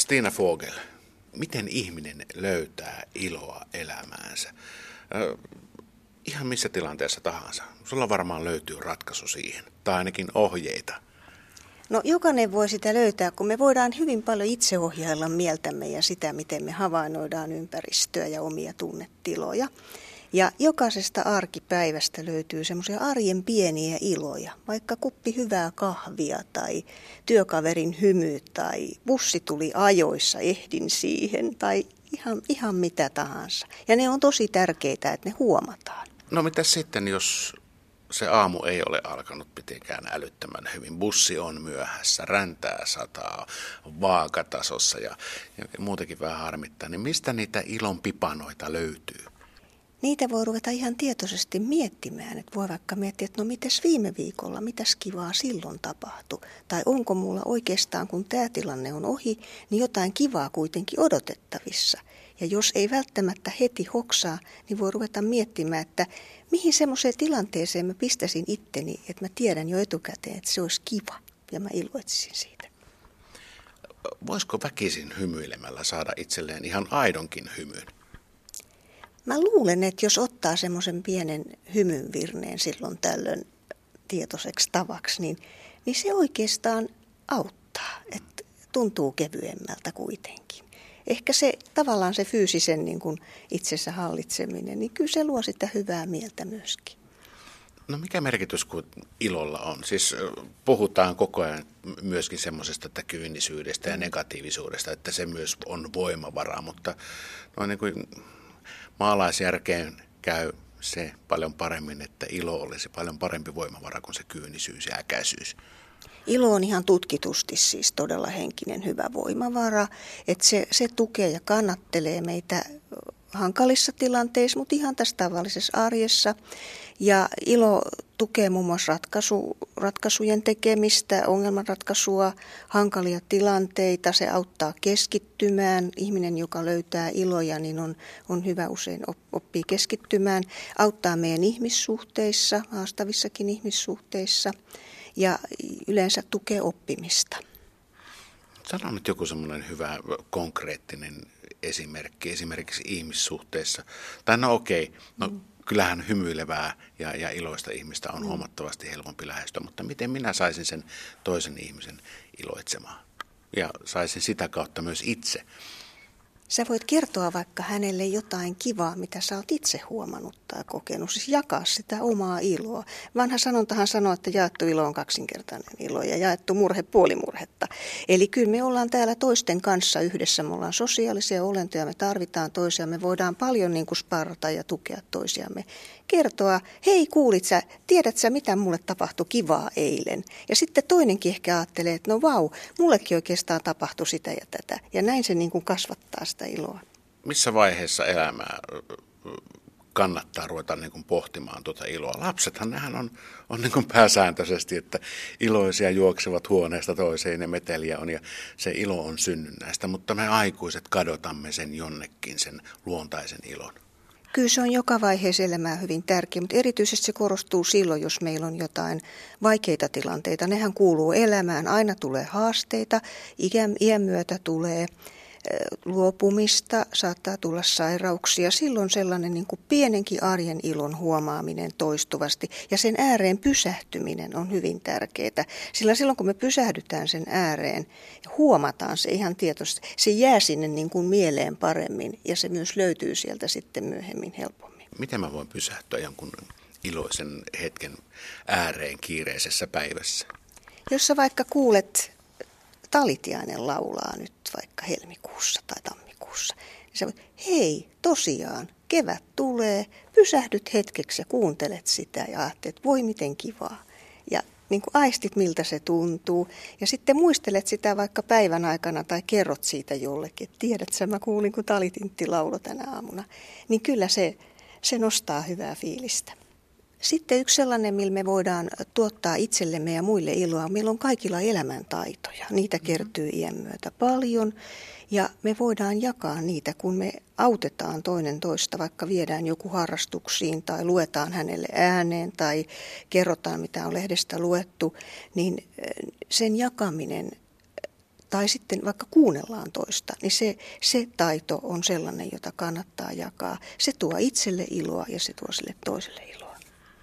Stina Vogel, miten ihminen löytää iloa elämäänsä? Ihan missä tilanteessa tahansa. Sulla varmaan löytyy ratkaisu siihen, tai ainakin ohjeita. No jokainen voi sitä löytää, kun me voidaan hyvin paljon itse ohjailla mieltämme ja sitä, miten me havainnoidaan ympäristöä ja omia tunnetiloja. Ja jokaisesta arkipäivästä löytyy semmoisia arjen pieniä iloja, vaikka kuppi hyvää kahvia tai työkaverin hymy tai bussi tuli ajoissa, ehdin siihen tai ihan, ihan mitä tahansa. Ja ne on tosi tärkeitä, että ne huomataan. No mitä sitten, jos se aamu ei ole alkanut mitenkään älyttömän hyvin. Bussi on myöhässä, räntää sataa, vaakatasossa ja, ja muutenkin vähän harmittaa. Niin mistä niitä ilon pipanoita löytyy? Niitä voi ruveta ihan tietoisesti miettimään, että voi vaikka miettiä, että no mitäs viime viikolla, mitäs kivaa silloin tapahtui. Tai onko mulla oikeastaan, kun tämä tilanne on ohi, niin jotain kivaa kuitenkin odotettavissa. Ja jos ei välttämättä heti hoksaa, niin voi ruveta miettimään, että mihin semmoiseen tilanteeseen mä pistäisin itteni, että mä tiedän jo etukäteen, että se olisi kiva ja mä iloitsisin siitä. Voisiko väkisin hymyilemällä saada itselleen ihan aidonkin hymyn? Mä luulen, että jos ottaa semmoisen pienen hymyn virneen silloin tällöin tietoiseksi tavaksi, niin, niin se oikeastaan auttaa, että tuntuu kevyemmältä kuitenkin. Ehkä se tavallaan se fyysisen niin kuin itsessä hallitseminen, niin kyllä se luo sitä hyvää mieltä myöskin. No mikä merkitys kun ilolla on? Siis puhutaan koko ajan myöskin semmoisesta että kyynisyydestä ja negatiivisuudesta, että se myös on voimavara, mutta noin niin kuin maalaisjärkeen käy se paljon paremmin, että ilo olisi paljon parempi voimavara kuin se kyynisyys ja äkäisyys. Ilo on ihan tutkitusti siis todella henkinen hyvä voimavara, että se, se tukee ja kannattelee meitä hankalissa tilanteissa, mutta ihan tässä tavallisessa arjessa. Ja ilo tukee muun muassa ratkaisu, ratkaisujen tekemistä, ongelmanratkaisua, hankalia tilanteita. Se auttaa keskittymään. Ihminen, joka löytää iloja, niin on, on hyvä usein oppii keskittymään. Auttaa meidän ihmissuhteissa, haastavissakin ihmissuhteissa ja yleensä tukee oppimista. Sano nyt joku semmoinen hyvä konkreettinen esimerkki esimerkiksi ihmissuhteissa. Tai no okei, no mm kyllähän hymyilevää ja, ja iloista ihmistä on mm. huomattavasti helpompi lähestyä, mutta miten minä saisin sen toisen ihmisen iloitsemaan? Ja saisin sitä kautta myös itse Sä voit kertoa vaikka hänelle jotain kivaa, mitä sä oot itse huomannut tai kokenut. Siis jakaa sitä omaa iloa. Vanha sanontahan sanoo, että jaettu ilo on kaksinkertainen ilo ja jaettu murhe puolimurhetta. Eli kyllä me ollaan täällä toisten kanssa yhdessä. Me ollaan sosiaalisia olentoja, me tarvitaan toisia. Me voidaan paljon niin kuin sparrata ja tukea toisiamme kertoa, hei kuulit sä, tiedät sä mitä mulle tapahtui kivaa eilen. Ja sitten toinenkin ehkä ajattelee, että no vau, mullekin oikeastaan tapahtui sitä ja tätä. Ja näin se niin kuin kasvattaa sitä iloa. Missä vaiheessa elämää kannattaa ruveta niin kuin pohtimaan tuota iloa. Lapsethan nehän on, on niin kuin pääsääntöisesti, että iloisia juoksevat huoneesta toiseen ja meteliä on ja se ilo on synnynnäistä, mutta me aikuiset kadotamme sen jonnekin, sen luontaisen ilon. Kyllä se on joka vaiheessa elämää hyvin tärkeä, mutta erityisesti se korostuu silloin, jos meillä on jotain vaikeita tilanteita. Nehän kuuluu elämään. Aina tulee haasteita, iän, iän myötä tulee luopumista, saattaa tulla sairauksia. Silloin sellainen niin kuin pienenkin arjen ilon huomaaminen toistuvasti ja sen ääreen pysähtyminen on hyvin tärkeää. Sillä silloin kun me pysähdytään sen ääreen huomataan se ihan tietoisesti, se jää sinne niin kuin mieleen paremmin ja se myös löytyy sieltä sitten myöhemmin helpommin. Miten mä voin pysähtyä jonkun iloisen hetken ääreen kiireisessä päivässä? Jos sä vaikka kuulet Talitiainen laulaa nyt vaikka helmikuussa tai tammikuussa, niin sä voit, hei, tosiaan, kevät tulee, pysähdyt hetkeksi ja kuuntelet sitä ja ajattelet, voi miten kivaa. Ja niin kuin aistit, miltä se tuntuu. Ja sitten muistelet sitä vaikka päivän aikana tai kerrot siitä jollekin. Että tiedät sä, mä kuulin, kun talitintti laulo tänä aamuna. Niin kyllä se, se nostaa hyvää fiilistä. Sitten yksi sellainen, millä me voidaan tuottaa itsellemme ja muille iloa, meillä on kaikilla elämäntaitoja. Niitä mm-hmm. kertyy iän myötä paljon ja me voidaan jakaa niitä, kun me autetaan toinen toista, vaikka viedään joku harrastuksiin tai luetaan hänelle ääneen tai kerrotaan, mitä on lehdestä luettu, niin sen jakaminen tai sitten vaikka kuunnellaan toista, niin se, se taito on sellainen, jota kannattaa jakaa. Se tuo itselle iloa ja se tuo sille toiselle iloa.